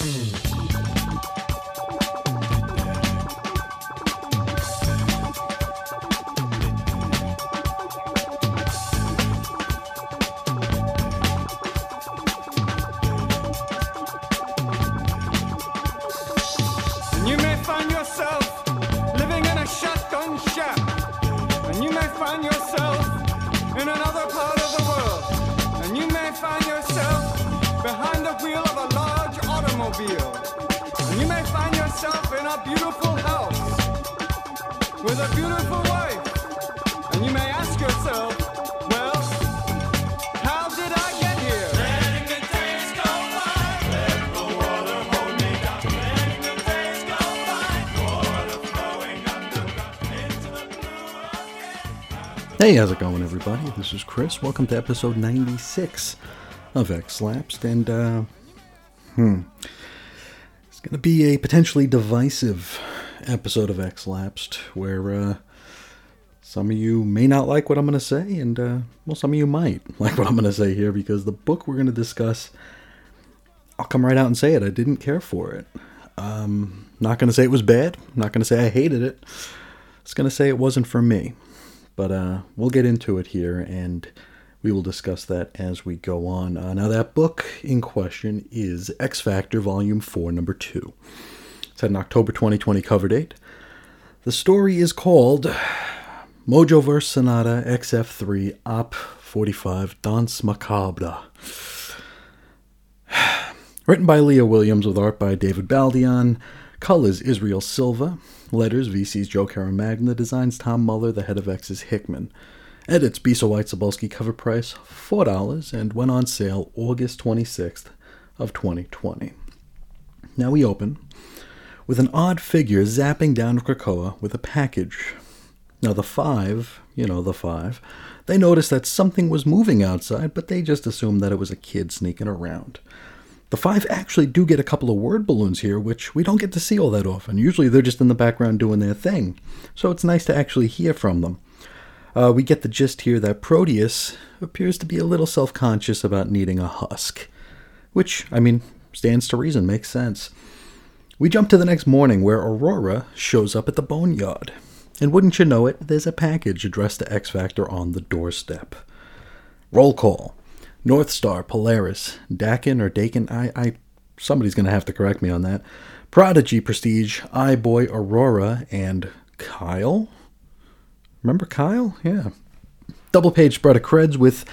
Mm-hmm. Hey, how's it going, everybody? This is Chris. Welcome to episode 96 of X Lapsed, and uh, hmm, it's going to be a potentially divisive episode of X Lapsed, where uh, some of you may not like what I'm going to say, and uh, well, some of you might like what I'm going to say here because the book we're going to discuss, I'll come right out and say it. I didn't care for it. Um, not going to say it was bad. Not going to say I hated it. It's going to say it wasn't for me. But uh, we'll get into it here and we will discuss that as we go on. Uh, now, that book in question is X Factor Volume 4, Number 2. It's had an October 2020 cover date. The story is called Mojoverse Sonata XF3 Op 45 Danse Macabre. Written by Leah Williams with art by David Baldeón. Colors Israel Silva. Letters VC's Joe Caramagna. Designs Tom Muller, the head of X's Hickman. Edits Bisa White Cebulski. Cover price $4 and went on sale August 26th of 2020. Now we open with an odd figure zapping down Krakoa with a package. Now the five, you know, the five, they noticed that something was moving outside, but they just assumed that it was a kid sneaking around. The five actually do get a couple of word balloons here, which we don't get to see all that often. Usually they're just in the background doing their thing. So it's nice to actually hear from them. Uh, we get the gist here that Proteus appears to be a little self conscious about needing a husk. Which, I mean, stands to reason, makes sense. We jump to the next morning where Aurora shows up at the boneyard. And wouldn't you know it, there's a package addressed to X Factor on the doorstep. Roll call. North Star, Polaris, Daken or Daken, I, I, somebody's gonna have to correct me on that. Prodigy, Prestige, Eye-Boy, Aurora, and Kyle. Remember Kyle? Yeah. Double page spread of creds with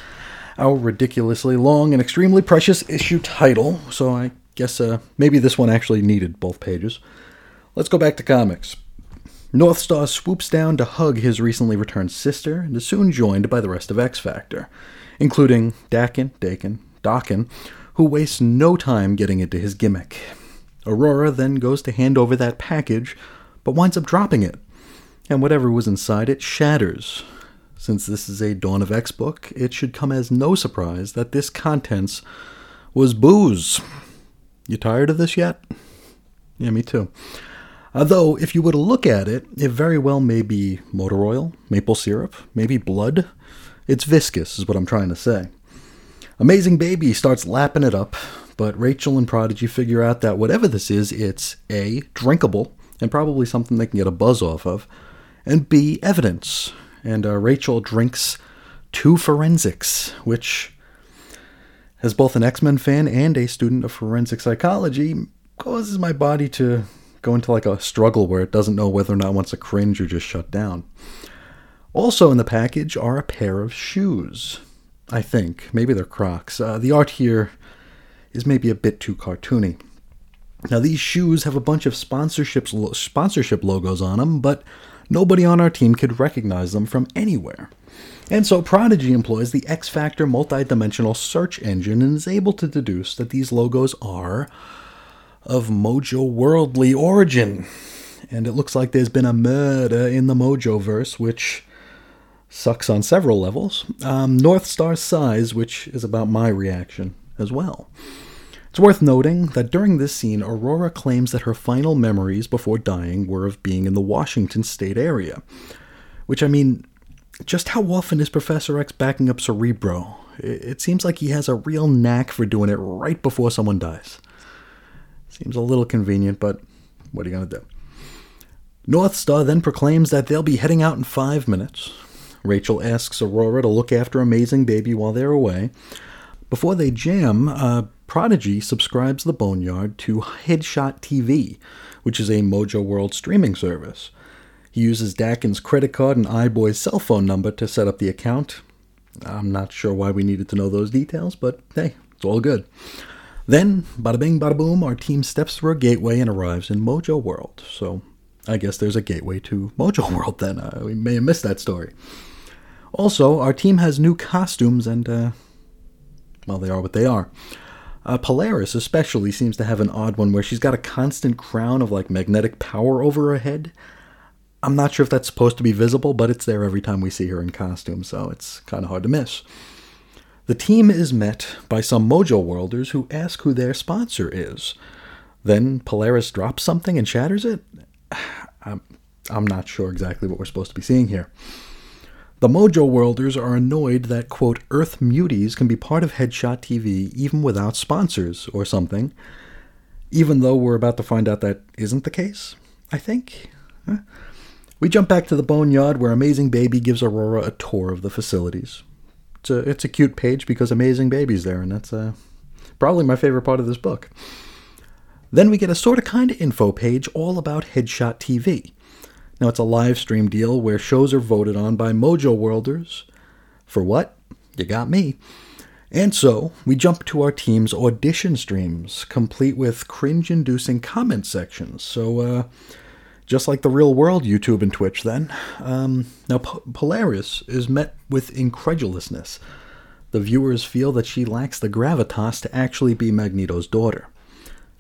our ridiculously long and extremely precious issue title. So I guess uh, maybe this one actually needed both pages. Let's go back to comics. North Star swoops down to hug his recently returned sister and is soon joined by the rest of X Factor, including Daken, Daken, Daken, who wastes no time getting into his gimmick. Aurora then goes to hand over that package, but winds up dropping it, and whatever was inside it shatters. Since this is a Dawn of X book, it should come as no surprise that this contents was booze. You tired of this yet? Yeah, me too. Although, if you were to look at it, it very well may be motor oil, maple syrup, maybe blood. It's viscous, is what I'm trying to say. Amazing Baby starts lapping it up, but Rachel and Prodigy figure out that whatever this is, it's A, drinkable, and probably something they can get a buzz off of, and B, evidence. And uh, Rachel drinks two forensics, which, as both an X Men fan and a student of forensic psychology, causes my body to go into like a struggle where it doesn't know whether or not it wants to cringe or just shut down. Also in the package are a pair of shoes. I think. Maybe they're Crocs. Uh, the art here is maybe a bit too cartoony. Now, these shoes have a bunch of sponsorships, lo- sponsorship logos on them, but nobody on our team could recognize them from anywhere. And so Prodigy employs the X Factor multidimensional search engine and is able to deduce that these logos are of Mojo worldly origin. And it looks like there's been a murder in the Mojo verse, which sucks on several levels. Um, North Star's size, which is about my reaction as well. It's worth noting that during this scene, Aurora claims that her final memories before dying were of being in the Washington state area. Which, I mean, just how often is Professor X backing up Cerebro? It seems like he has a real knack for doing it right before someone dies. Seems a little convenient, but what are you going to do? North Star then proclaims that they'll be heading out in five minutes. Rachel asks Aurora to look after Amazing Baby while they're away. Before they jam, uh, Prodigy subscribes the Boneyard to Headshot TV, which is a Mojo World streaming service. He uses Daken's credit card and Eye-Boy's cell phone number to set up the account. I'm not sure why we needed to know those details, but hey, it's all good. Then, bada bing, bada boom, our team steps through a gateway and arrives in Mojo World. So, I guess there's a gateway to Mojo World then. Uh, we may have missed that story. Also, our team has new costumes and, uh, well, they are what they are. Uh, Polaris, especially, seems to have an odd one where she's got a constant crown of like magnetic power over her head. I'm not sure if that's supposed to be visible, but it's there every time we see her in costume, so it's kind of hard to miss. The team is met by some Mojo Worlders who ask who their sponsor is. Then Polaris drops something and shatters it. I'm, I'm not sure exactly what we're supposed to be seeing here. The Mojo Worlders are annoyed that, quote, Earth Muties can be part of Headshot TV even without sponsors or something, even though we're about to find out that isn't the case, I think. We jump back to the Boneyard where Amazing Baby gives Aurora a tour of the facilities. It's a, it's a cute page because Amazing babies there, and that's uh, probably my favorite part of this book. Then we get a sort of kind of info page all about Headshot TV. Now, it's a live stream deal where shows are voted on by Mojo Worlders. For what? You got me. And so, we jump to our team's audition streams, complete with cringe inducing comment sections. So, uh, just like the real world YouTube and Twitch, then. Um, now, P- Polaris is met with incredulousness. The viewers feel that she lacks the gravitas to actually be Magneto's daughter.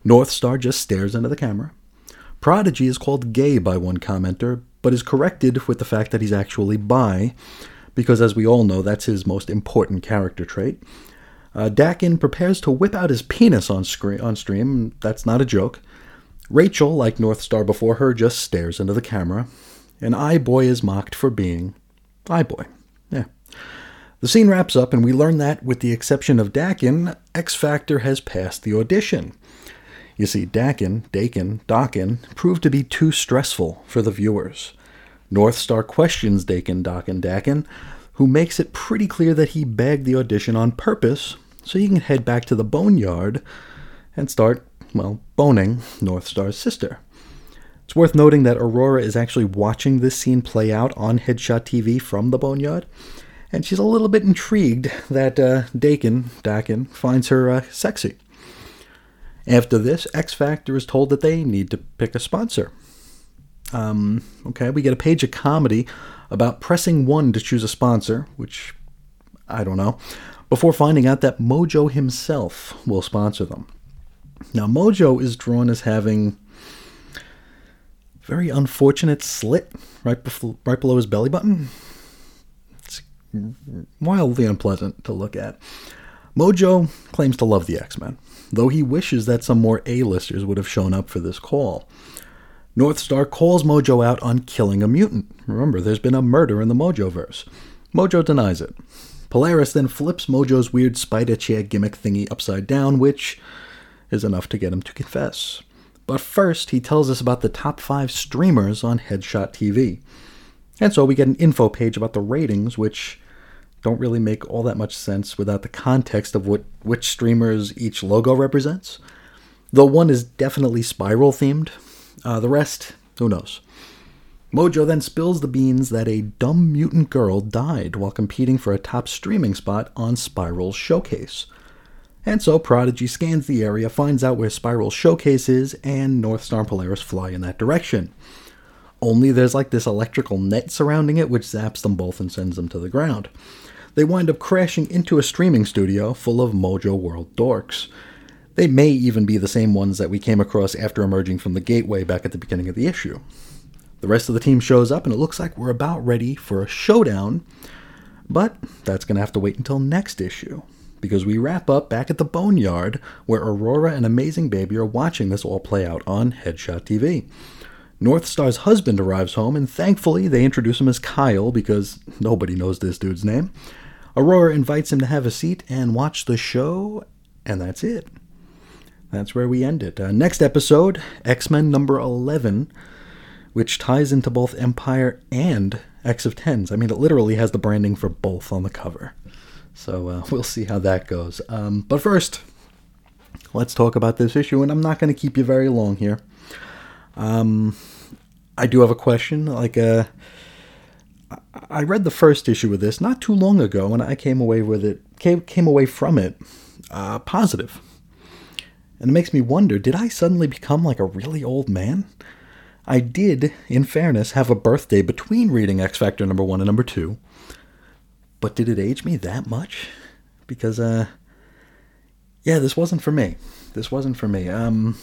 North Star just stares into the camera. Prodigy is called gay by one commenter, but is corrected with the fact that he's actually bi, because as we all know, that's his most important character trait. Uh, Daken prepares to whip out his penis on, screen, on stream. That's not a joke. Rachel, like North Star before her, just stares into the camera. And Eye-Boy is mocked for being Eye-Boy. Yeah. The scene wraps up, and we learn that, with the exception of Daken, X Factor has passed the audition. You see, Daken, Daken, Daken proved to be too stressful for the viewers. North Star questions Daken, Daken, Daken, who makes it pretty clear that he bagged the audition on purpose so he can head back to the boneyard and start, well, boning North Star's sister. It's worth noting that Aurora is actually watching this scene play out on Headshot TV from the boneyard, and she's a little bit intrigued that uh, Daken, Daken finds her uh, sexy. After this, X Factor is told that they need to pick a sponsor. Um, okay, we get a page of comedy about pressing one to choose a sponsor, which I don't know, before finding out that Mojo himself will sponsor them. Now, Mojo is drawn as having very unfortunate slit right, before, right below his belly button. It's wildly unpleasant to look at. Mojo claims to love the X Men though he wishes that some more A-listers would have shown up for this call. North Star calls Mojo out on killing a mutant. Remember, there's been a murder in the Mojoverse. Mojo denies it. Polaris then flips Mojo's weird spider chair gimmick thingy upside down, which is enough to get him to confess. But first, he tells us about the top five streamers on Headshot TV. And so we get an info page about the ratings, which don't really make all that much sense without the context of what which streamers each logo represents. Though one is definitely spiral themed, uh, the rest, who knows. Mojo then spills the beans that a dumb mutant girl died while competing for a top streaming spot on Spiral's showcase. And so Prodigy scans the area, finds out where Spiral's showcase is, and Northstar and Polaris fly in that direction. Only there's like this electrical net surrounding it, which zaps them both and sends them to the ground they wind up crashing into a streaming studio full of Mojo World dorks. They may even be the same ones that we came across after emerging from the gateway back at the beginning of the issue. The rest of the team shows up, and it looks like we're about ready for a showdown, but that's going to have to wait until next issue, because we wrap up back at the Boneyard, where Aurora and Amazing Baby are watching this all play out on Headshot TV. North Star's husband arrives home, and thankfully they introduce him as Kyle because nobody knows this dude's name. Aurora invites him to have a seat and watch the show, and that's it. that's where we end it. Uh, next episode, X Men number 11, which ties into both Empyre and X of Tens. I mean, it literally has the branding for both on the cover. So uh, we'll see how that goes. Um, but first, let's talk about this issue, and I'm not going to keep you very long here. Um, I do have a question. Like, uh, I read the first issue of this not too long ago, and I came away with it came came away from it uh, positive. And it makes me wonder: Did I suddenly become like a really old man? I did, in fairness, have a birthday between reading X Factor number one and number two. But did it age me that much? Because, uh, yeah, this wasn't for me. This wasn't for me. Um,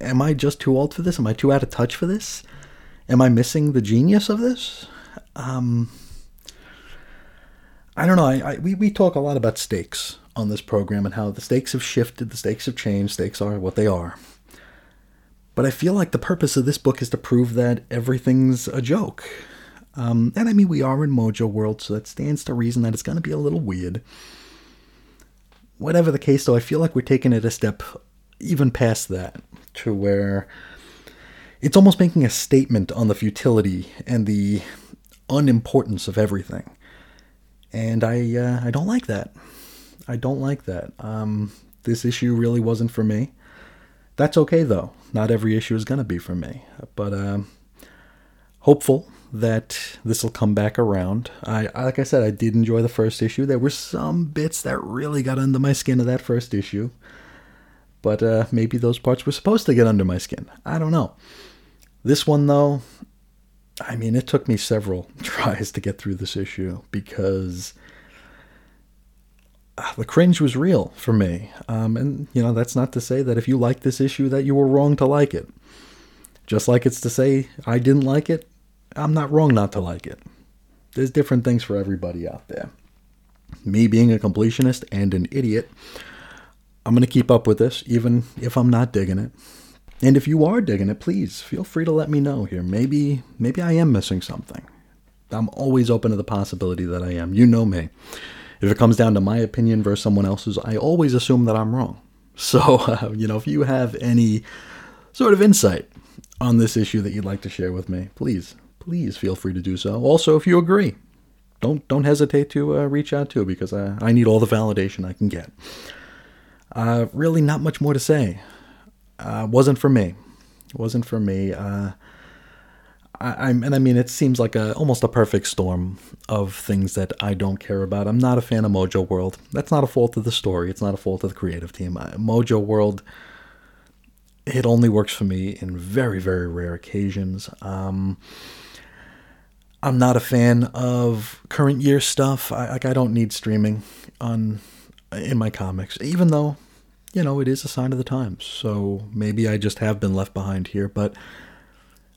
am I just too old for this? Am I too out of touch for this? Am I missing the genius of this? Um, I don't know. I, I, we, we talk a lot about stakes on this program and how the stakes have shifted, the stakes have changed, stakes are what they are. But I feel like the purpose of this book is to prove that everything's a joke. Um, and I mean, we are in Mojo World, so that stands to reason that it's going to be a little weird. Whatever the case, though, I feel like we're taking it a step even past that to where it's almost making a statement on the futility and the unimportance of everything. And I, uh, I don't like that. I don't like that. Um, this issue really wasn't for me. That's okay though. Not every issue is going to be for me. But um, hopeful that this will come back around. I like I said, I did enjoy the first issue. There were some bits that really got under my skin of that first issue, but uh, maybe those parts were supposed to get under my skin. I don't know. This one though, I mean, it took me several tries to get through this issue because uh, the cringe was real for me. Um, and you know, that's not to say that if you like this issue that you were wrong to like it. Just like it's to say I didn't like it, I'm not wrong not to like it. There's different things for everybody out there. Me being a completionist and an idiot, I'm going to keep up with this, even if I'm not digging it. And if you are digging it, please feel free to let me know here. Maybe, maybe I am missing something. I'm always open to the possibility that I am. You know me. If it comes down to my opinion versus someone else's, I always assume that I'm wrong. So, uh, you know, if you have any sort of insight on this issue that you'd like to share with me, please please feel free to do so. Also, if you agree, don't don't hesitate to uh, reach out to because I, I need all the validation I can get. Uh, really, not much more to say. Uh, wasn't for me. Wasn't for me. Uh, I, am and I mean, it seems like a almost a perfect storm of things that I don't care about. I'm not a fan of Mojo World. That's not a fault of the story. It's not a fault of the creative team. Mojo World. It only works for me in very, very rare occasions. Um, I'm not a fan of current year stuff. I like I don't need streaming on in my comics, even though you know it is a sign of the times. So maybe I just have been left behind here, but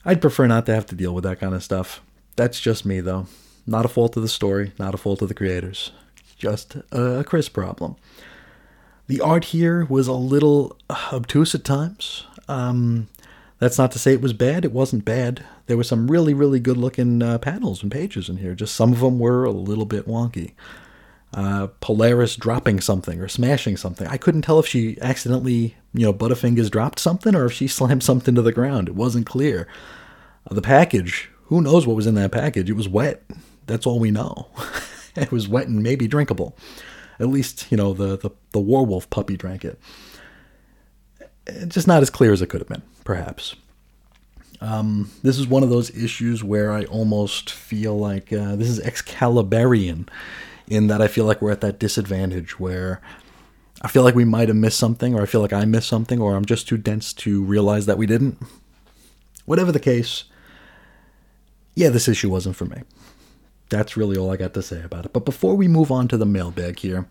I'd prefer not to have to deal with that kind of stuff. That's just me though. Not a fault of the story, not a fault of the creators. Just a Chris problem. The art here was a little obtuse at times. Um, that's not to say it was bad. It wasn't bad. There were some really, really good looking uh, panels and pages in here. Just some of them were a little bit wonky. Uh, Polaris dropping something or smashing something. I couldn't tell if she accidentally, you know, Butterfingers dropped something or if she slammed something to the ground. It wasn't clear. Uh, the package, who knows what was in that package? It was wet. That's all we know. it was wet and maybe drinkable. At least, you know, the, the, the werewolf puppy drank it just not as clear as it could have been, perhaps. Um, this is one of those issues where I almost feel like uh, this is Excaliburian, in that I feel like we're at that disadvantage where I feel like we might have missed something, or I feel like I missed something, or I'm just too dense to realize that we didn't. Whatever the case, yeah, this issue wasn't for me. That's really all I got to say about it. But before we move on to the mailbag here,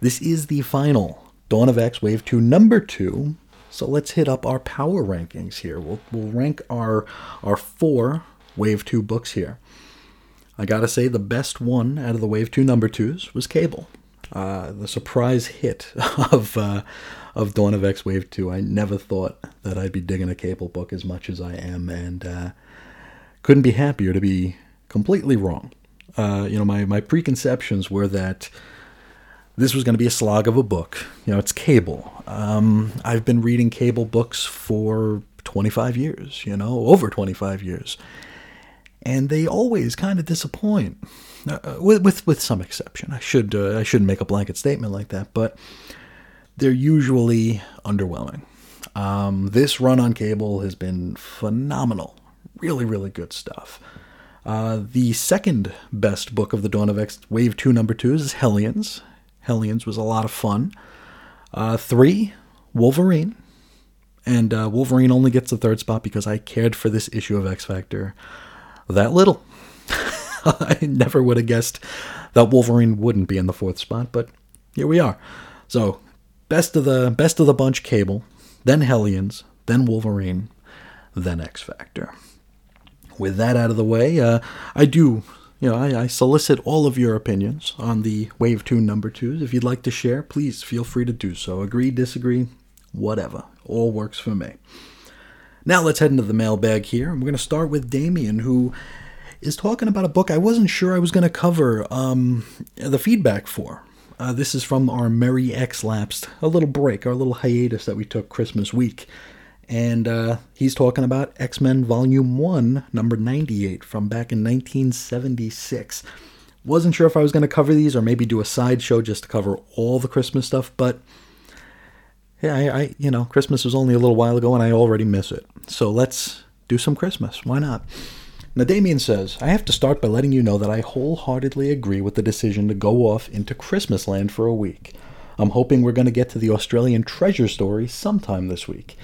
this is the final Dawn of X Wave 2 number 2 so let's hit up our power rankings here. We'll, we'll rank our, our four Wave 2 books here. I gotta say, the best one out of the Wave 2 number twos was Cable. Uh, the surprise hit of, uh, of Dawn of X Wave 2. I never thought that I'd be digging a Cable book as much as I am, and uh, couldn't be happier to be completely wrong. Uh, you know, my, my preconceptions were that this was going to be a slog of a book. You know, it's Cable. Um, I've been reading Cable books for 25 years, you know, over 25 years. And they always kind of disappoint, uh, with, with, with some exception. I should uh, I shouldn't make a blanket statement like that, but they're usually underwhelming. Um, this run on cable has been phenomenal. Really, really good stuff. Uh, the second best book of the Dawn of X Wave 2 number 2 is Hellions. Hellions was a lot of fun. Uh, three, Wolverine. And uh, Wolverine only gets the third spot because I cared for this issue of X Factor that little. I never would have guessed that Wolverine wouldn't be in the fourth spot, but here we are. So, best of the best of the bunch Cable, then Hellions, then Wolverine, then X Factor. With that out of the way, uh, I do, you know, I, I, solicit all of your opinions on the Wave 2 number 2s. If you'd like to share, please feel free to do so. Agree, disagree, whatever. All works for me. Now let's head into the mailbag here. We're going to start with Damien, who is talking about a book I wasn't sure I was going to cover um, the feedback for. Uh, this is from our Merry X Lapsed, a little break, our little hiatus that we took Christmas week. And uh, he's talking about X Men Volume 1, number 98, from back in 1976. Wasn't sure if I was going to cover these or maybe do a sideshow just to cover all the Christmas stuff, but yeah, I, I, you know, Christmas was only a little while ago and I already miss it. So let's do some Christmas. Why not? Now, Damien says, I have to start by letting you know that I wholeheartedly agree with the decision to go off into Christmas land for a week. I'm hoping we're going to get to the Australian treasure story sometime this week.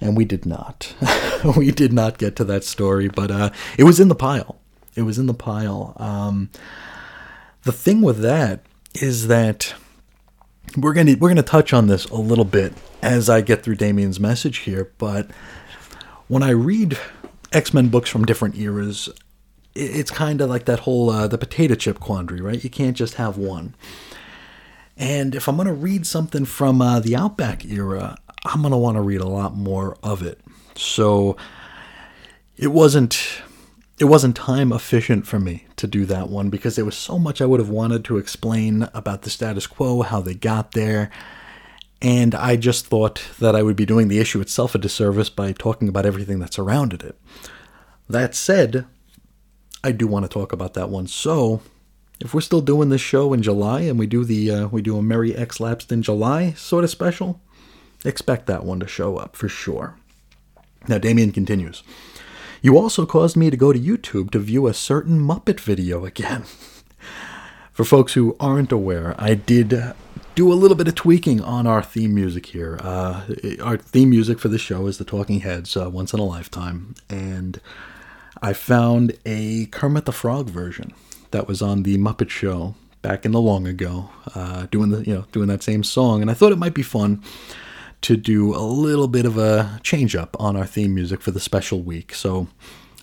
And we did not. we did not get to that story, but uh, it was in the pile. It was in the pile. Um, the thing with that is that we're gonna we're gonna touch on this a little bit as I get through Damien's message here, but when I read X Men books from different eras, it's kind of like that whole uh, the potato chip quandary, right? You can't just have one. And if I'm going to read something from uh, the Outback era, I'm going to want to read a lot more of it. So it wasn't it wasn't time efficient for me to do that one because there was so much I would have wanted to explain about the status quo, how they got there. And I just thought that I would be doing the issue itself a disservice by talking about everything that surrounded it. That said, I do want to talk about that one. So, if we're still doing this show in July and we do the uh, we do a Merry X Lapsed in July sort of special, expect that one to show up for sure. Now, Damien continues. You also caused me to go to YouTube to view a certain Muppet video again. For folks who aren't aware, I did do a little bit of tweaking on our theme music here. Uh, our theme music for the show is the Talking Heads, uh, Once in a Lifetime, and I found a Kermit the Frog version that was on the Muppet Show back in the long ago, uh, doing the you know doing that same song, and I thought it might be fun to do a little bit of a change up on our theme music for the special week. So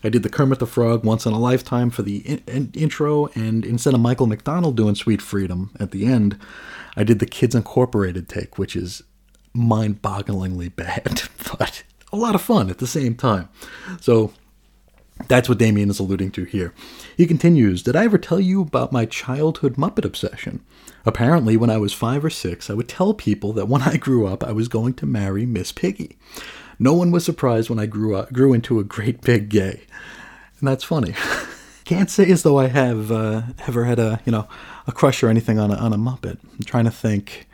I did the Kermit the Frog once in a lifetime for the in- in- intro, and instead of Michael McDonald doing Sweet Freedom at the end, I did the Kids Incorporated take, which is mind bogglingly bad, but a lot of fun at the same time. So that's what Damien is alluding to here. He continues Did I ever tell you about my childhood Muppet obsession? Apparently, when I was five or six, I would tell people that when I grew up, I was going to marry Miss Piggy. No one was surprised when I grew up, grew into a great big gay, and that's funny. Can't say as though I have uh, ever had a you know a crush or anything on a, on a Muppet. I'm trying to think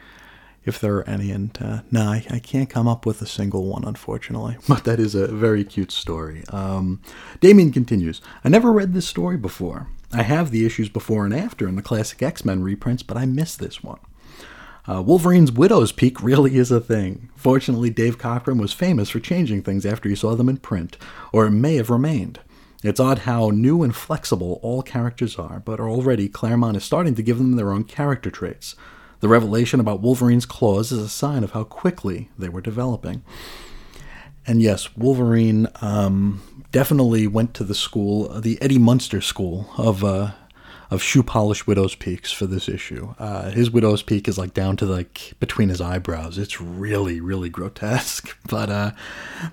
if there are any, and uh, no, I, I, can't come up with a single one, unfortunately. But that is a very cute story. Um, Damien continues I never read this story before. I have the issues before and after in the classic X Men reprints, but I missed this one. Uh, Wolverine's widow's peak really is a thing. Fortunately, Dave Cockrum was famous for changing things after he saw them in print, or it may have remained. It's odd how new and flexible all characters are, but already Claremont is starting to give them their own character traits. The revelation about Wolverine's claws is a sign of how quickly they were developing. And yes, Wolverine um, definitely went to the school, the Eddie Munster school of uh, of shoe polish widow's peaks for this issue. Uh, his widow's peak is like down to like between his eyebrows. It's really, really grotesque. But uh,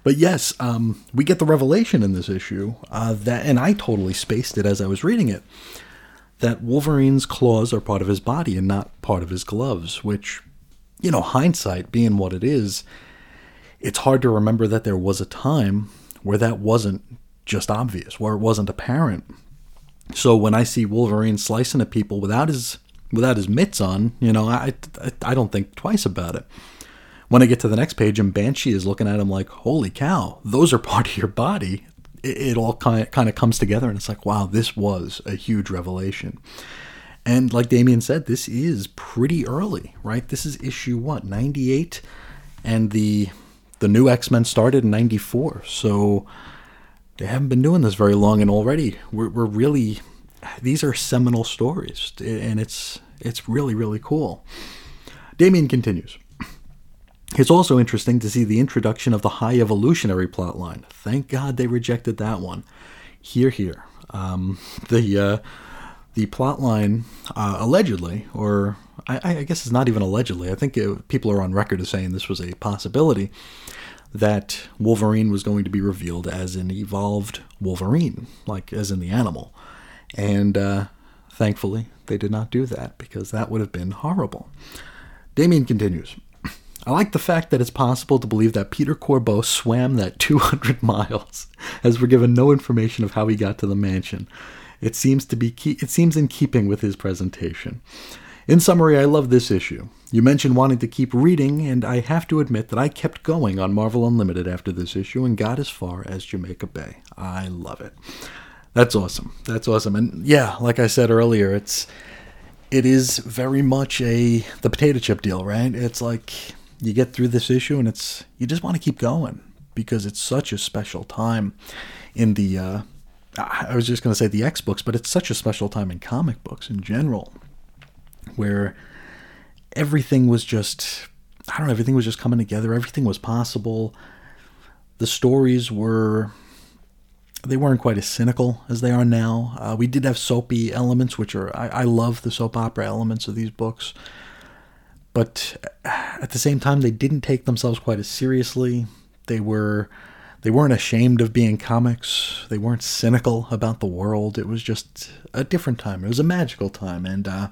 but yes, um, we get the revelation in this issue uh, that, and I totally spaced it as I was reading it. That Wolverine's claws are part of his body and not part of his gloves, which, you know, hindsight being what it is, it's hard to remember that there was a time where that wasn't just obvious, where it wasn't apparent. So when I see Wolverine slicing at people without his without his mitts on, you know, I, I, I don't think twice about it. When I get to the next page and Banshee is looking at him like, holy cow, those are part of your body, it, it all kind of, kind of comes together and it's like, wow, this was a huge revelation. And like Damien said, this is pretty early, right? This is issue what, 98? And the the new X-Men started in 94. So they haven't been doing this very long and already we're, we're really these are seminal stories and it's it's really really cool. Damien continues. It's also interesting to see the introduction of the high evolutionary plotline. Thank God they rejected that one. Here, here. Um, the uh, the plotline uh, allegedly, or I, I, guess it's not even allegedly. I think it, people are on record as saying this was a possibility that Wolverine was going to be revealed as an evolved Wolverine, like as in the animal, and uh, thankfully they did not do that because that would have been horrible. Damien continues. I like the fact that it's possible to believe that Peter Corbeau swam that 200 miles, as we're given no information of how he got to the mansion. It seems to be ke- it seems in keeping with his presentation. In summary, I love this issue. You mentioned wanting to keep reading, and I have to admit that I kept going on Marvel Unlimited after this issue and got as far as Jamaica Bay. I love it. That's awesome. That's awesome. And yeah, like I said earlier, it's it is very much a the potato chip deal, right? It's like you get through this issue and it's you just want to keep going because it's such a special time in the uh, I was just going to say the X books, but it's such a special time in comic books in general where everything was just I don't know, everything was just coming together, everything was possible. The stories were they weren't quite as cynical as they are now. Uh, we did have soapy elements, which are I, I love the soap opera elements of these books but at the same time they didn't take themselves quite as seriously. They were they weren't ashamed of being comics. They weren't cynical about the world. It was just a different time. It was a magical time. And uh,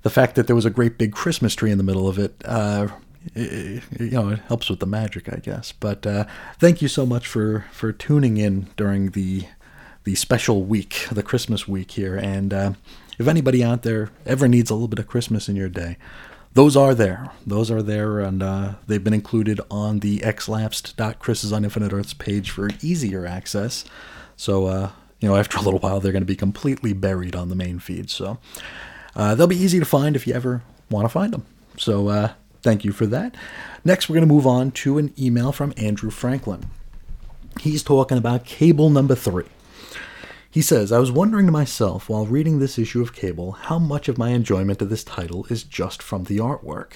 the fact that there was a great big christmas tree in the middle of it, uh, it you know it helps with the magic i guess. But uh, thank you so much for for tuning in during the the special week the christmas week here. And uh, if anybody out there ever needs a little bit of christmas in your day those are there. Those are there, and uh, they've been included on the xlapsed.chris's on Infinite Earths page for easier access. So, uh, you know, after a little while, they're going to be completely buried on the main feed. So, uh, they'll be easy to find if you ever want to find them. So, uh, thank you for that. Next, we're going to move on to an email from Andrew Franklin. He's talking about cable number three. He says, I was wondering to myself while reading this issue of Cable how much of my enjoyment of this title is just from the artwork.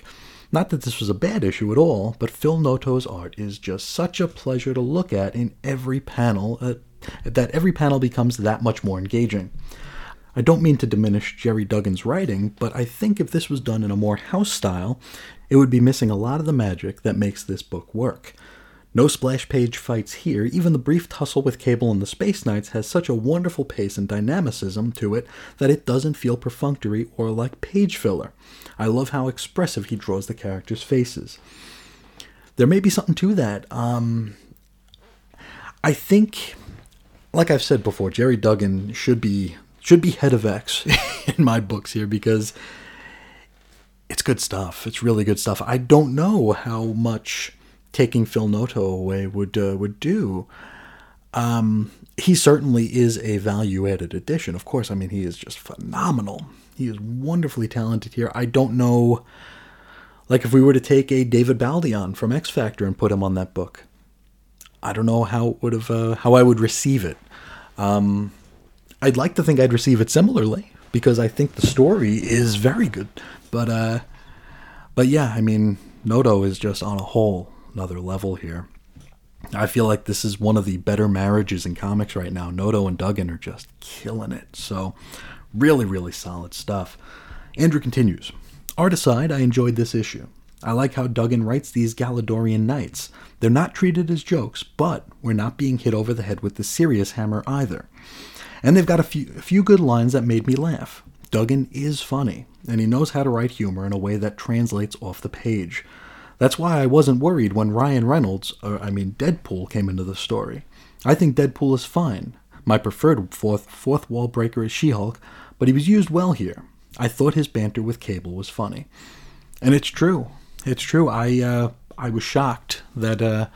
Not that this was a bad issue at all, but Phil Noto's art is just such a pleasure to look at in every panel uh, that every panel becomes that much more engaging. I don't mean to diminish Gerry Duggan's writing, but I think if this was done in a more house style, it would be missing a lot of the magic that makes this book work. No splash page fights here, even the brief tussle with Cable and the Space Knights has such a wonderful pace and dynamicism to it that it doesn't feel perfunctory or like page filler. I love how expressive he draws the characters' faces. There may be something to that. Um, I think, like I've said before, Gerry Duggan should be should be head of X in my books here because it's good stuff. It's really good stuff. I don't know how much taking Phil Noto away would uh, would do. Um, he certainly is a value added addition. Of course, I mean he is just phenomenal. He is wonderfully talented here. I don't know, like if we were to take a David Baldeón from X Factor and put him on that book, I don't know how it would have uh, how I would receive it. Um, I'd like to think I'd receive it similarly because I think the story is very good. But uh, but yeah, I mean Noto is just on a whole another level here. I feel like this is one of the better marriages in comics right now. Noto and Duggan are just killing it. So, really, really solid stuff. Andrew continues Art aside, I enjoyed this issue. I like how Duggan writes these Galadorian knights. They're not treated as jokes, but we're not being hit over the head with the serious hammer either. And they've got a few, a few good lines that made me laugh. Duggan is funny, and he knows how to write humor in a way that translates off the page. That's why I wasn't worried when Ryan Reynolds, or I mean Deadpool, came into the story. I think Deadpool is fine. My preferred fourth, fourth wall breaker is She Hulk, but he was used well here. I thought his banter with Cable was funny. And it's true. It's true. I uh, I was shocked that uh,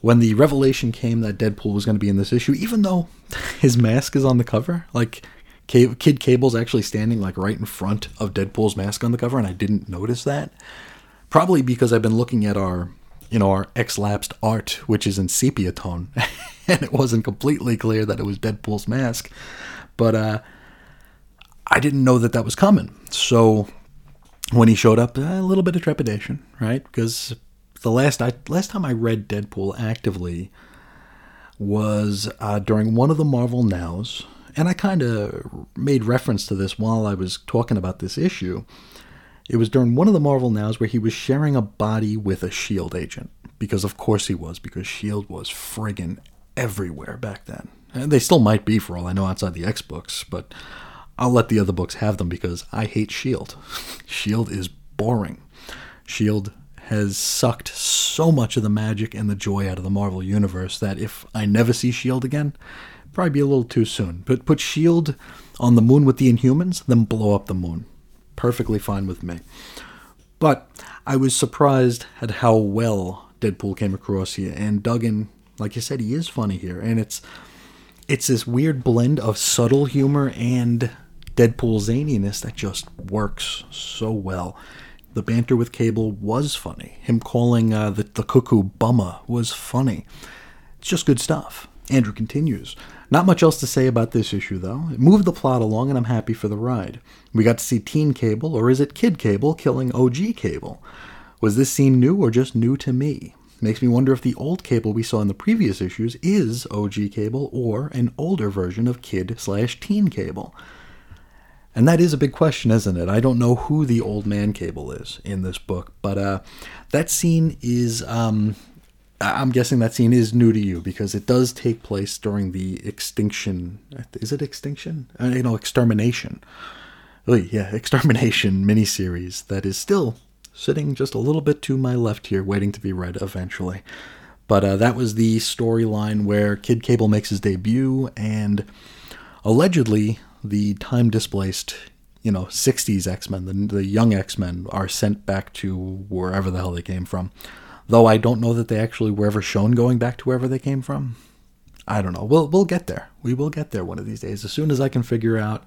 when the revelation came that Deadpool was going to be in this issue, even though his mask is on the cover, like Kid Cable's actually standing like right in front of Deadpool's mask on the cover, and I didn't notice that. Probably because I've been looking at our, you know, our X-lapsed art, which is in sepia tone, and it wasn't completely clear that it was Deadpool's mask. But uh, I didn't know that that was coming. So when he showed up, a little bit of trepidation, right? Because the last I last time I read Deadpool actively was uh, during one of the Marvel Nows, and I kind of made reference to this while I was talking about this issue. It was during one of the Marvel Nows where he was sharing a body with a Shield agent, because of course he was, because Shield was friggin' everywhere back then. And they still might be for all I know outside the X books, but I'll let the other books have them because I hate Shield. Shield is boring. Shield has sucked so much of the magic and the joy out of the Marvel universe that if I never see Shield again, probably be a little too soon. But put Shield on the moon with the Inhumans, then blow up the moon. Perfectly fine with me. But I was surprised at how well Deadpool came across here, and Duggan, like you said, he is funny here, and it's it's this weird blend of subtle humor and Deadpool zaniness that just works so well. The banter with Cable was funny. Him calling uh, the, the cuckoo Bummer was funny. It's just good stuff. Andrew continues. Not much else to say about this issue, though. It moved the plot along, and I'm happy for the ride. We got to see Teen Cable, or is it Kid Cable, killing OG Cable? Was this scene new or just new to me? Makes me wonder if the old Cable we saw in the previous issues is OG Cable or an older version of Kid slash Teen Cable. And that is a big question, isn't it? I don't know who the old man cable is in this book, but uh, that scene is. Um, I'm guessing that scene is new to you because it does take place during the extinction. Is it extinction? Uh, you know, extermination. Oh, yeah, extermination miniseries that is still sitting just a little bit to my left here, waiting to be read eventually. But uh, that was the storyline where Kid Cable makes his debut, and allegedly the time displaced, you know, 60s X Men, the, the young X Men, are sent back to wherever the hell they came from. Though I don't know that they actually were ever shown going back to wherever they came from. I don't know. We'll, we'll get there. We will get there one of these days. As soon as I can figure out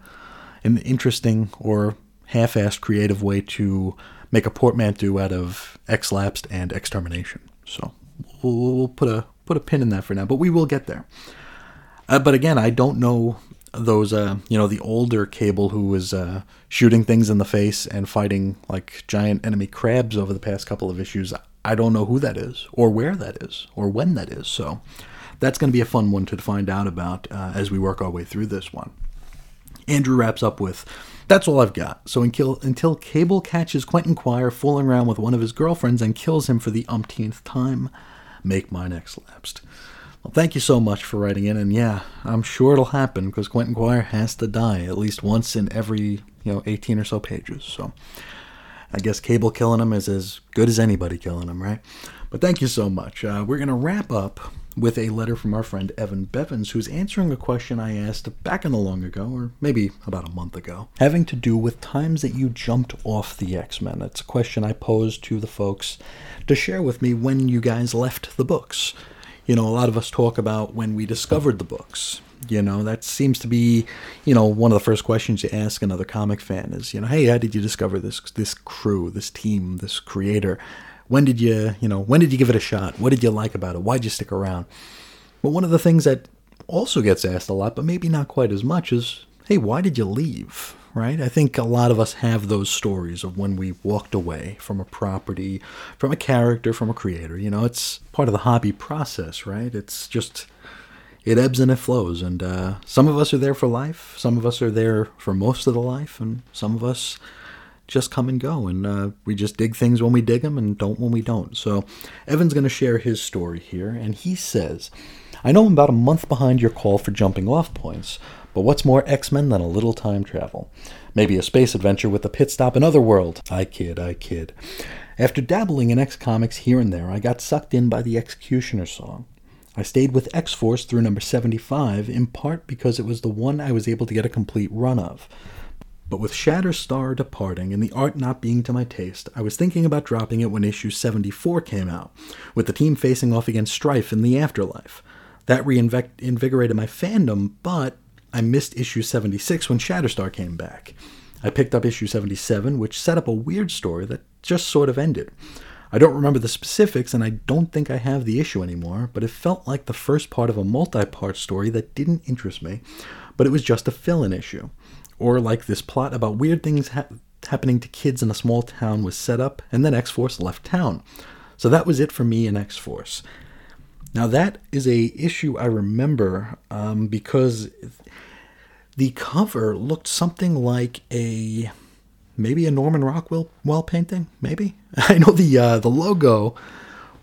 an interesting or half assed creative way to make a portmanteau out of X lapsed and extermination. So we'll, we'll, put a put a pin in that for now, but we will get there. Uh, but again, I don't know those uh you know the older cable who was uh shooting things in the face and fighting like giant enemy crabs over the past couple of issues i don't know who that is or where that is or when that is so that's going to be a fun one to find out about uh, as we work our way through this one andrew wraps up with that's all i've got so until, until cable catches quentin quire fooling around with one of his girlfriends and kills him for the umpteenth time make mine X lapsed well, thank you so much for writing in, and yeah, I'm sure it'll happen because Quentin Quire has to die at least once in every you know 18 or so pages. So I guess Cable killing him is as good as anybody killing him, right? But thank you so much. Uh, we're gonna wrap up with a letter from our friend Evan Bevins, who's answering a question I asked back in the long ago, or maybe about a month ago, having to do with times that you jumped off the X Men. It's a question I posed to the folks to share with me when you guys left the books you know, a lot of us talk about when we discovered the books. You know, that seems to be, you know, one of the first questions you ask another comic fan is, you know, hey, how did you discover this this crew, this team, this creator? When did you, you know, when did you give it a shot? What did you like about it? Why'd you stick around? But one of the things that also gets asked a lot, but maybe not quite as much, is, hey, why did you leave? right? I think a lot of us have those stories of when we walked away from a property, from a character, from a creator. You know, it's part of the hobby process, right? It's just, it ebbs and it flows. And uh, some of us are there for life, some of us are there for most of the life, and some of us just come and go, and uh, we just dig things when we dig them and don't when we don't. So, Evan's going to share his story here, and he says, I know I'm about a month behind your call for jumping off points, but what's more X Men than a little time travel? Maybe a space adventure with a pit stop in Otherworld. I kid, I kid. After dabbling in X Comics here and there, I got sucked in by the X-Cutioner song. I stayed with X Force through number 75, in part because it was the one I was able to get a complete run of. But with Shatterstar departing and the art not being to my taste, I was thinking about dropping it when issue 74 came out, with the team facing off against Strife in the afterlife. That reinvigorated my fandom, but I missed issue 76 when Shatterstar came back. I picked up issue 77, which set up a weird story that just sort of ended. I don't remember the specifics, and I don't think I have the issue anymore, but it felt like the first part of a multi part story that didn't interest me, but it was just a fill in issue or like this plot about weird things ha- happening to kids in a small town was set up, and then X Force left town. So that was it for me in X Force. Now that is a issue I remember um, because the cover looked something like a maybe a Norman Rockwell well painting. Maybe I know the uh, the logo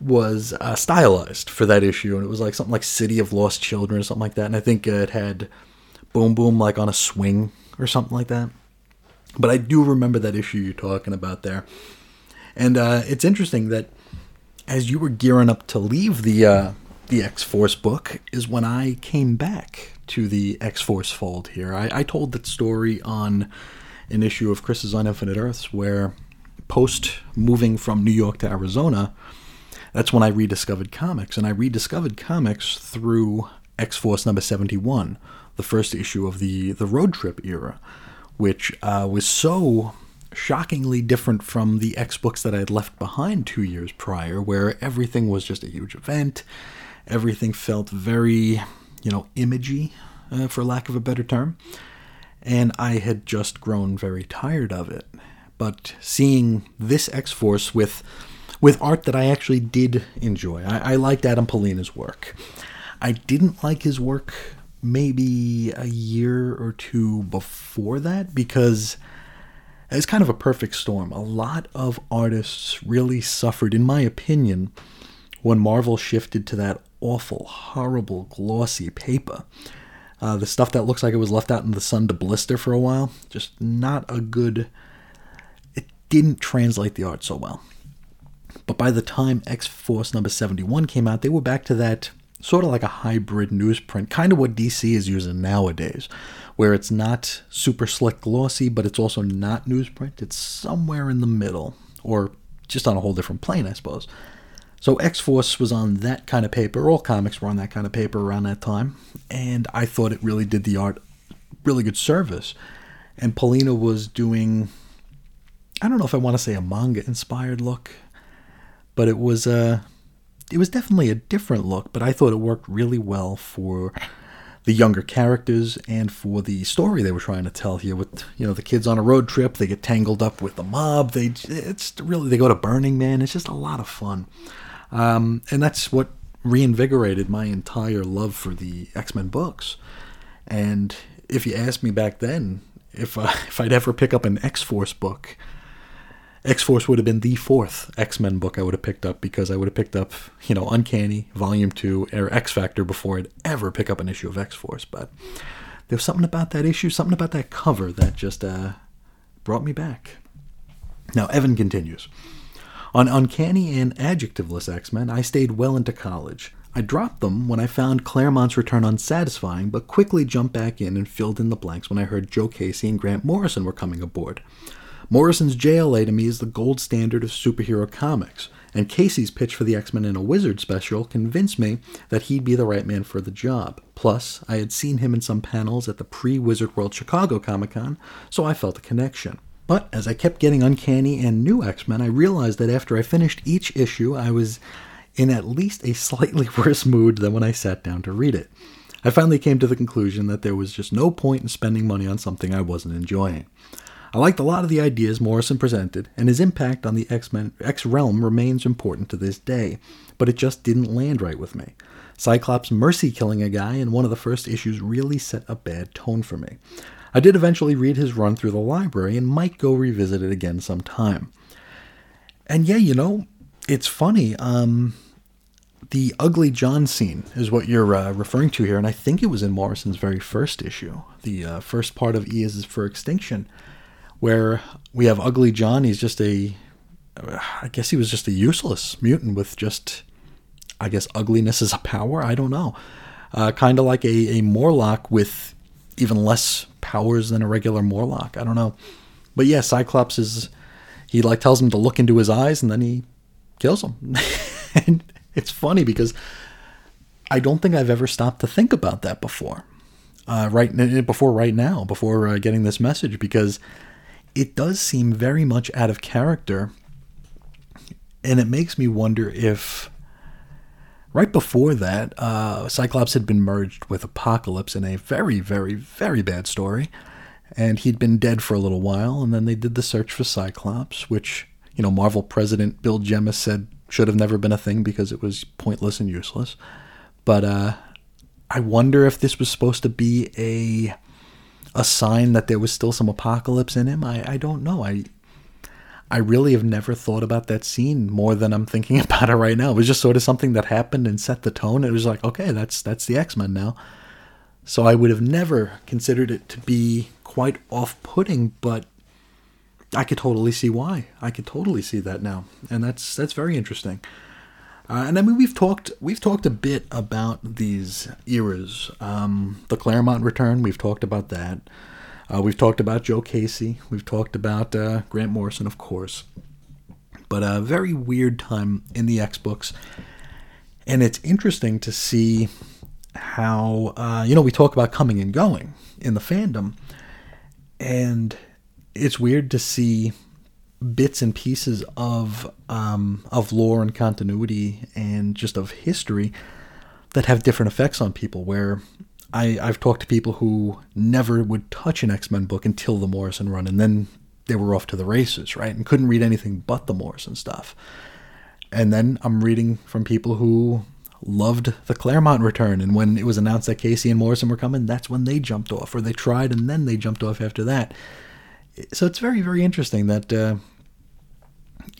was uh, stylized for that issue, and it was like something like City of Lost Children or something like that. And I think uh, it had Boom Boom like on a swing or something like that. But I do remember that issue you're talking about there. And uh, it's interesting that as you were gearing up to leave the uh, the X Force book, is when I came back to the X Force fold here. I, I told that story on an issue of Chris is on Infinite Earths where post moving from New York to Arizona, that's when I rediscovered comics. And I rediscovered comics through X Force number 71, the first issue of the, the road trip era, which uh, was so shockingly different from the X books that I had left behind two years prior, where everything was just a huge event. Everything felt very, you know, imagey, uh, for lack of a better term. And I had just grown very tired of it. But seeing this X Force with with art that I actually did enjoy, I, I liked Adam Pollina's work. I didn't like his work maybe a year or two before that because it's kind of a perfect storm. A lot of artists really suffered, in my opinion, when Marvel shifted to that awful, horrible, glossy paper. Uh, the stuff that looks like it was left out in the sun to blister for a while, just not a good. It didn't translate the art so well. But by the time X Force number 71 came out, they were back to that sort of like a hybrid newsprint, kind of what DC is using nowadays, where it's not super slick glossy, but it's also not newsprint. It's somewhere in the middle, or just on a whole different plane, I suppose. So X Force was on that kind of paper. All comics were on that kind of paper around that time, and I thought it really did the art really good service. And Pollina was doing, I don't know if I want to say a manga inspired look, but it was a uh, it was definitely a different look, but I thought it worked really well for the younger characters and for the story they were trying to tell here with you know the kids on a road trip they get tangled up with the mob they it's really they go to burning man it's just a lot of fun. Um, and that's what reinvigorated my entire love for the x-men books. And if you asked me back then if, uh, if i'd ever pick up an x-force book X Force would have been the fourth X Men book I would have picked up because I would have picked up, you know, Uncanny, Volume 2, or X Factor before I'd ever pick up an issue of X Force. But there was something about that issue, something about that cover that just uh, brought me back. Now, Evan continues. On Uncanny and Adjectiveless X Men, I stayed well into college. I dropped them when I found Claremont's return unsatisfying, but quickly jumped back in and filled in the blanks when I heard Joe Casey and Grant Morrison were coming aboard. Morrison's JLA to me is the gold standard of superhero comics, and Casey's pitch for the X Men in a Wizard special convinced me that he'd be the right man for the job. Plus, I had seen him in some panels at the pre Wizard World Chicago Comic Con, so I felt a connection. But as I kept getting Uncanny and new X Men, I realized that after I finished each issue, I was in at least a slightly worse mood than when I sat down to read it. I finally came to the conclusion that there was just no point in spending money on something I wasn't enjoying. I liked a lot of the ideas Morrison presented, and his impact on the X-Men X realm remains important to this day, but it just didn't land right with me. Cyclops mercy killing a guy in one of the first issues really set a bad tone for me. I did eventually read his run through the library and might go revisit it again sometime. And yeah, you know, it's funny. Um, the Ugly John scene is what you're uh, referring to here, and I think it was in Morrison's very first issue, the uh, first part of E is for Extinction, where we have Ugly John. He's just a, I guess he was just a useless mutant with just, I guess, ugliness as a power. I don't know. Uh, kind of like a, a Morlock with even less powers than a regular Morlock. I don't know. But yeah, Cyclops is, he like tells him to look into his eyes and then he kills him. and it's funny because I don't think I've ever stopped to think about that before. Uh, right before right now, before uh, getting this message, because it does seem very much out of character, and it makes me wonder if right before that, uh, Cyclops had been merged with Apocalypse in a very, very, very bad story, and he'd been dead for a little while, and then they did the search for Cyclops, which you know Marvel president Bill Jemas said should have never been a thing because it was pointless and useless. But uh, I wonder if this was supposed to be a a sign that there was still some apocalypse in him. I, I don't know. I I really have never thought about that scene more than I'm thinking about it right now. It was just sort of something that happened and set the tone. It was like, okay, that's that's the X Men now. So I would have never considered it to be quite off-putting, but I could totally see why. I could totally see that now, and that's that's very interesting. Uh, and I mean, we've talked we've talked a bit about these eras. Um, the Claremont return, we've talked about that. Uh, we've talked about Joe Casey. We've talked about uh, Grant Morrison, of course. But a very weird time in the X books, and it's interesting to see how uh, you know we talk about coming and going in the fandom, and it's weird to see bits and pieces of um, of lore and continuity and just of history that have different effects on people. Where I, I've talked to people who never would touch an X Men book until the Morrison run, and then they were off to the races, right? And couldn't read anything but the Morrison stuff. And then I'm reading from people who loved the Claremont return, and when it was announced that Casey and Morrison were coming, that's when they jumped off, or they tried and then they jumped off after that so it's very very interesting that uh,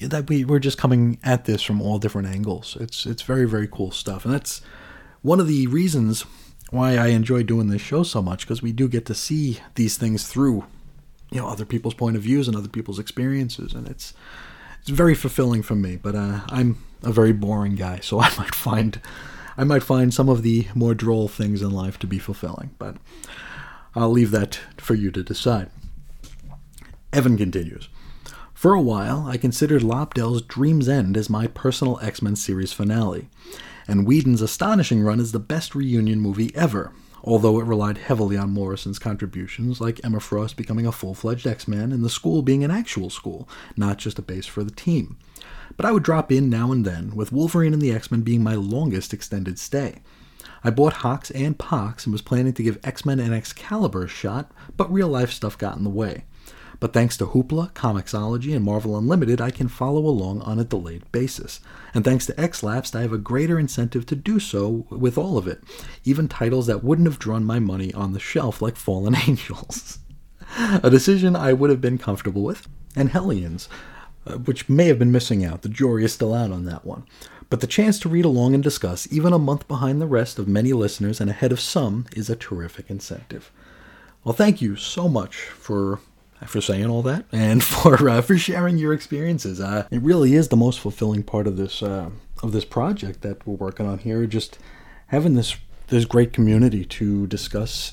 that we we're just coming at this from all different angles. It's it's very very cool stuff, and that's one of the reasons why I enjoy doing this show so much because we do get to see these things through you know other people's point of views and other people's experiences, and it's it's very fulfilling for me. But uh, I'm a very boring guy, so I might find I might find some of the more droll things in life to be fulfilling, but I'll leave that for you to decide. Evan continues. For a while, I considered Lobdell's Dream's End as my personal X Men series finale, and Whedon's astonishing run is the best reunion movie ever, although it relied heavily on Morrison's contributions, like Emma Frost becoming a full fledged X Man and the school being an actual school, not just a base for the team. But I would drop in now and then, with Wolverine and the X Men being my longest extended stay. I bought HoX and PoX and was planning to give X Men and Excalibur a shot, but real life stuff got in the way. But thanks to Hoopla, Comixology, and Marvel Unlimited, I can follow along on a delayed basis. And thanks to XLapsed, I have a greater incentive to do so with all of it, even titles that wouldn't have drawn my money on the shelf like Fallen Angels. a decision I would have been comfortable with, and Hellions, uh, which may have been missing out. The jury is still out on that one. But the chance to read along and discuss, even a month behind the rest of many listeners and ahead of some, is a terrific incentive. Well, thank you so much for for saying all that and for uh, for sharing your experiences. Uh, it really is the most fulfilling part of this uh, of this project that we're working on here. Just having this this great community to discuss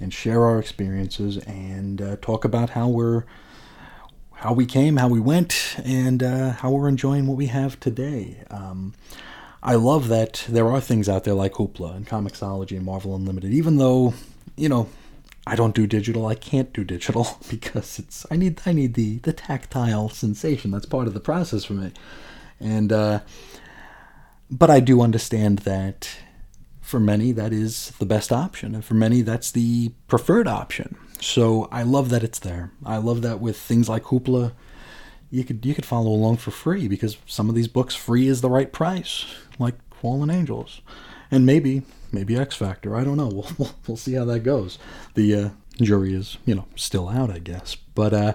and share our experiences and uh, talk about how we're how we came, how we went, and uh, how we're enjoying what we have today. Um, I love that there are things out there like Hoopla and Comixology and Marvel Unlimited, even though you know I don't do digital. I can't do digital because it's I need I need the the tactile sensation. That's part of the process for me. And uh, but I do understand that for many that is the best option, and for many that's the preferred option. So I love that it's there. I love that with things like Hoopla, you could you could follow along for free because some of these books free is the right price, like Fallen Angels, and maybe maybe X Factor. I don't know. We'll, we'll, we'll see how that goes. The uh, jury is, you know, still out, I guess. But uh,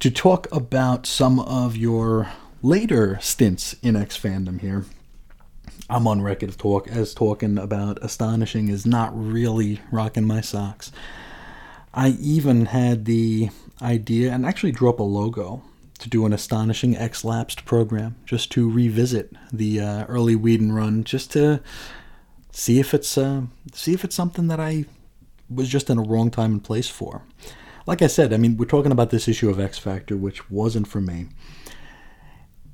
to talk about some of your later stints in X fandom here, I'm on record of talk as talking about astonishing is not really rocking my socks. I even had the idea and actually drew up a logo to do an astonishing X lapsed program, just to revisit the uh, early Whedon run, just to see if it's uh, see if it's something that I was just in a wrong time and place for. Like I said, I mean, we're talking about this issue of X Factor, which wasn't for me.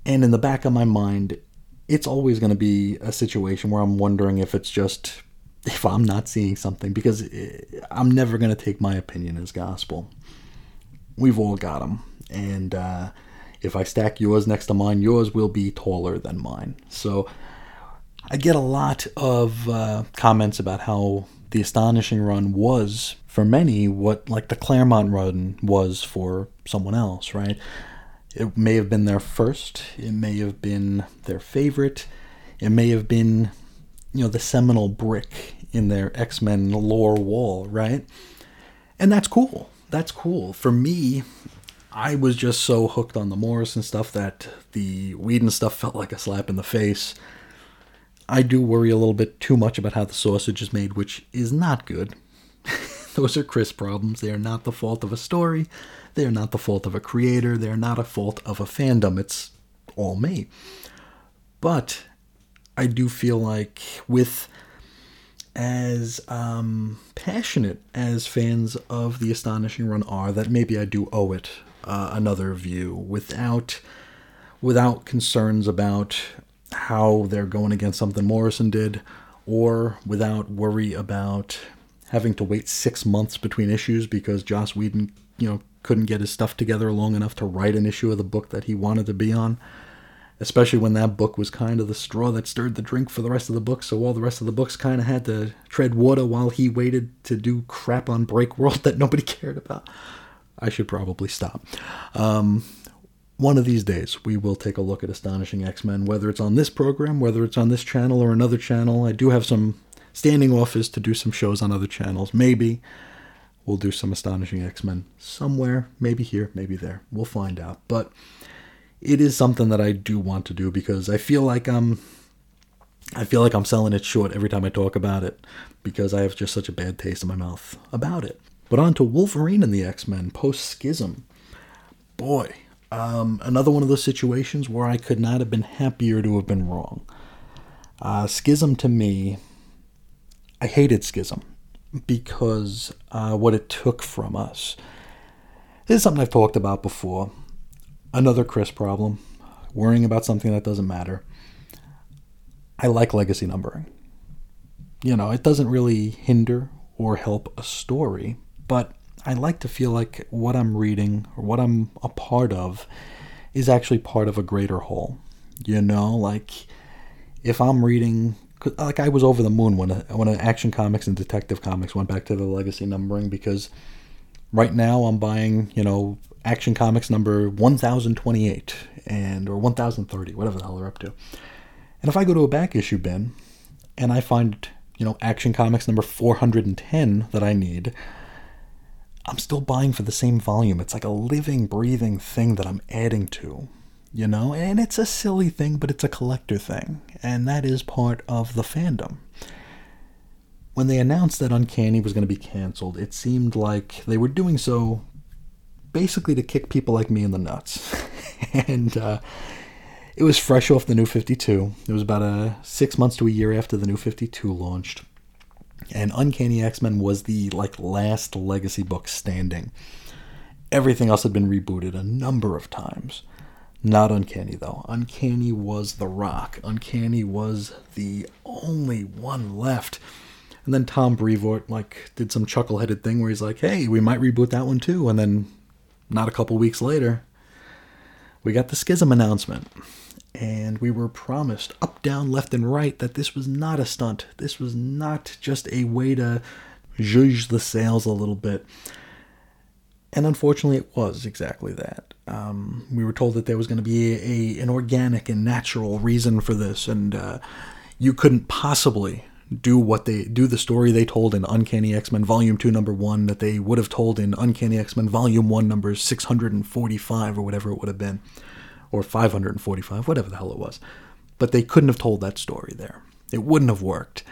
And in the back of my mind, it's always going to be a situation where I'm wondering if it's just if I'm not seeing something because eh, I'm never going to take my opinion as gospel. We've all got them, and uh, if I stack yours next to mine, yours will be taller than mine. So I get a lot of uh, comments about how the astonishing run was for many what like the Claremont run was for someone else, right? It may have been their first, it may have been their favorite, it may have been, you know, the seminal brick in their X Men lore wall, right? And that's cool. That's cool. For me, I was just so hooked on the Morrison stuff that the Whedon stuff felt like a slap in the face. I do worry a little bit too much about how the sausage is made, which is not good. Those are Chris problems. They are not the fault of a story. They are not the fault of a creator. They are not a fault of a fandom. It's all me. But I do feel like with as um, passionate as fans of the Astonishing Run are, that maybe I do owe it uh, another view without without concerns about how they're going against something Morrison did, or without worry about having to wait six months between issues because Joss Whedon, you know, couldn't get his stuff together long enough to write an issue of the book that he wanted to be on. Especially when that book was kind of the straw that stirred the drink for the rest of the book, so all the rest of the books kind of had to tread water while he waited to do crap on Breakworld that nobody cared about. I should probably stop. Um, one of these days, we will take a look at Astonishing X Men, whether it's on this program, whether it's on this channel or another channel. I do have some standing offers to do some shows on other channels. Maybe we'll do some Astonishing X Men somewhere, maybe here, maybe there. We'll find out. But it is something that I do want to do because I feel like I'm. I feel like I'm selling it short every time I talk about it because I have just such a bad taste in my mouth about it. But on to Wolverine and the X Men post Schism. Boy, um, another one of those situations where I could not have been happier to have been wrong. Uh, Schism to me, I hated Schism because uh, what it took from us. This is something I've talked about before. Another Chris problem, worrying about something that doesn't matter. I like legacy numbering. You know, it doesn't really hinder or help a story, but I like to feel like what I'm reading or what I'm a part of is actually part of a greater whole. You know, like if I'm reading, uh, like I was over the moon when uh, when uh, Action Comics and Detective Comics went back to the legacy numbering because right now I'm buying, you know, Action Comics number 1028 and or 1030, whatever the hell they're up to. And if I go to a back issue bin and I find, you know, Action Comics number 410 that I need, I'm still buying for the same volume. It's like a living, breathing thing that I'm adding to, you know? And it's a silly thing, but it's a collector thing. And that is part of the fandom. When they announced that Uncanny was going to be canceled, it seemed like they were doing so basically to kick people like me in the nuts. and uh, it was fresh off the new 52. It was about a six months to a year after the new 52 launched and Uncanny X-Men was the like last legacy book standing. Everything else had been rebooted a number of times. Not Uncanny though. Uncanny was the rock. Uncanny was the only one left. And then Tom Brevoort like did some chuckle-headed thing where he's like, "Hey, we might reboot that one too." And then not a couple weeks later, we got the Schism announcement and we were promised up, down, left, and right that this was not a stunt. This was not just a way to judge the sales a little bit. And unfortunately, it was exactly that. Um, we were told that there was going to be a, a, an organic and natural reason for this, and uh, you couldn't possibly do what they do the story they told in Uncanny X-Men Volume 2 number 1 that they would have told in Uncanny X-Men Volume 1 number 645 or whatever it would have been or 545 whatever the hell it was. But they couldn't have told that story there. It wouldn't have worked.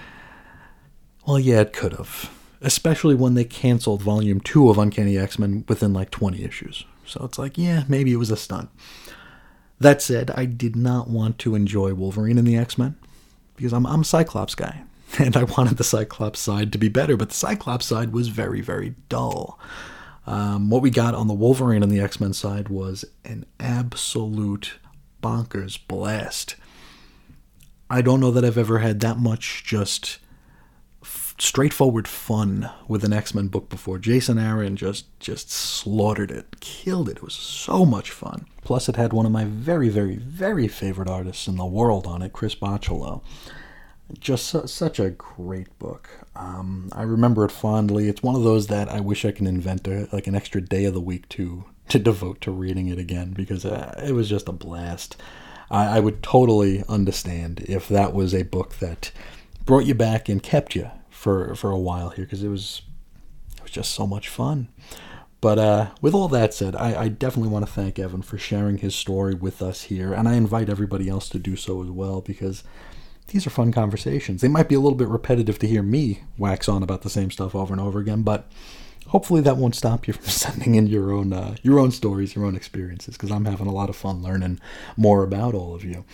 Well yeah it could have especially when they canceled Volume 2 of Uncanny X-Men within like 20 issues. So it's like yeah maybe it was a stunt. That said I did not want to enjoy Wolverine and the X-Men because I'm I'm a Cyclops guy and I wanted the Cyclops side to be better, but the Cyclops side was very, very dull. Um, what we got on the Wolverine and the X Men side was an absolute bonkers blast. I don't know that I've ever had that much just f- straightforward fun with an X Men book before. Jason Aaron just just slaughtered it, killed it. It was so much fun. Plus, it had one of my very, very, very favorite artists in the world on it, Chris Bachalo just su- such a great book. Um, I remember it fondly. It's one of those that I wish I can invent a, like an extra day of the week to to devote to reading it again because uh, it was just a blast. I, I would totally understand if that was a book that brought you back and kept you for for a while here because it was it was just so much fun. But uh, with all that said, I, I definitely want to thank Evan for sharing his story with us here, and I invite everybody else to do so as well because these are fun conversations. They might be a little bit repetitive to hear me wax on about the same stuff over and over again, but hopefully that won't stop you from sending in your own uh, your own stories, your own experiences, because I'm having a lot of fun learning more about all of you.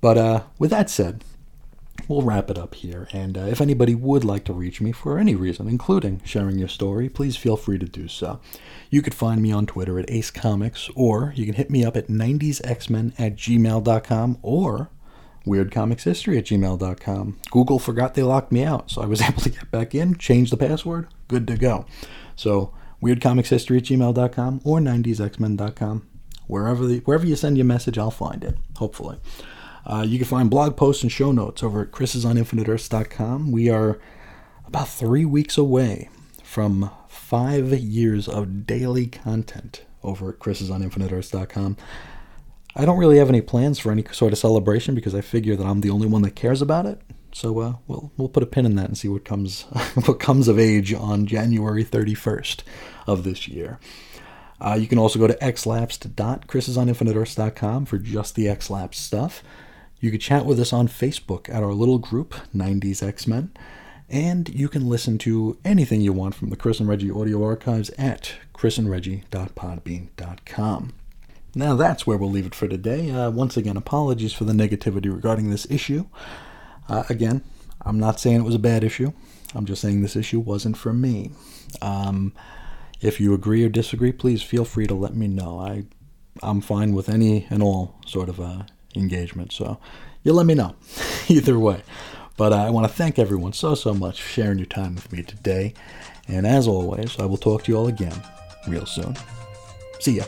But uh, with that said, we'll wrap it up here. And uh, if anybody would like to reach me for any reason, including sharing your story, please feel free to do so. You could find me on Twitter at Ace Comics, or you can hit me up at 90sxmen at gmail.com, or weirdcomicshistory at gmail.com. Google forgot they locked me out, so I was able to get back in, change the password, good to go. So, weirdcomicshistory at gmail.com or 90sxmen.com. Wherever, the, wherever you send your message, I'll find it, hopefully. Uh, you can find blog posts and show notes over at chrisisoninfiniteearths.com. We are about three weeks away from five years of daily content over at chrisisoninfiniteearths.com. I don't really have any plans for any sort of celebration because I figure that I'm the only one that cares about it. So uh, we'll we'll put a pin in that and see what comes what comes of age on January 31st of this year. Uh, you can also go to xlapsed.chrisisoninfiniteearths.com for just the xlapsed stuff. You can chat with us on Facebook at our little group, 90s X-Men. And you can listen to anything you want from the Chris and Reggie audio archives at chrisandreggie.podbean.com. Now that's where we'll leave it for today. Uh, once again, apologies for the negativity regarding this issue. Uh, again, I'm not saying it was a bad issue. I'm just saying this issue wasn't for me. Um, if you agree or disagree, please feel free to let me know. I, I'm fine with any and all sort of uh, engagement. So you let me know either way. But I want to thank everyone so, so much for sharing your time with me today. And as always, I will talk to you all again real soon. See ya.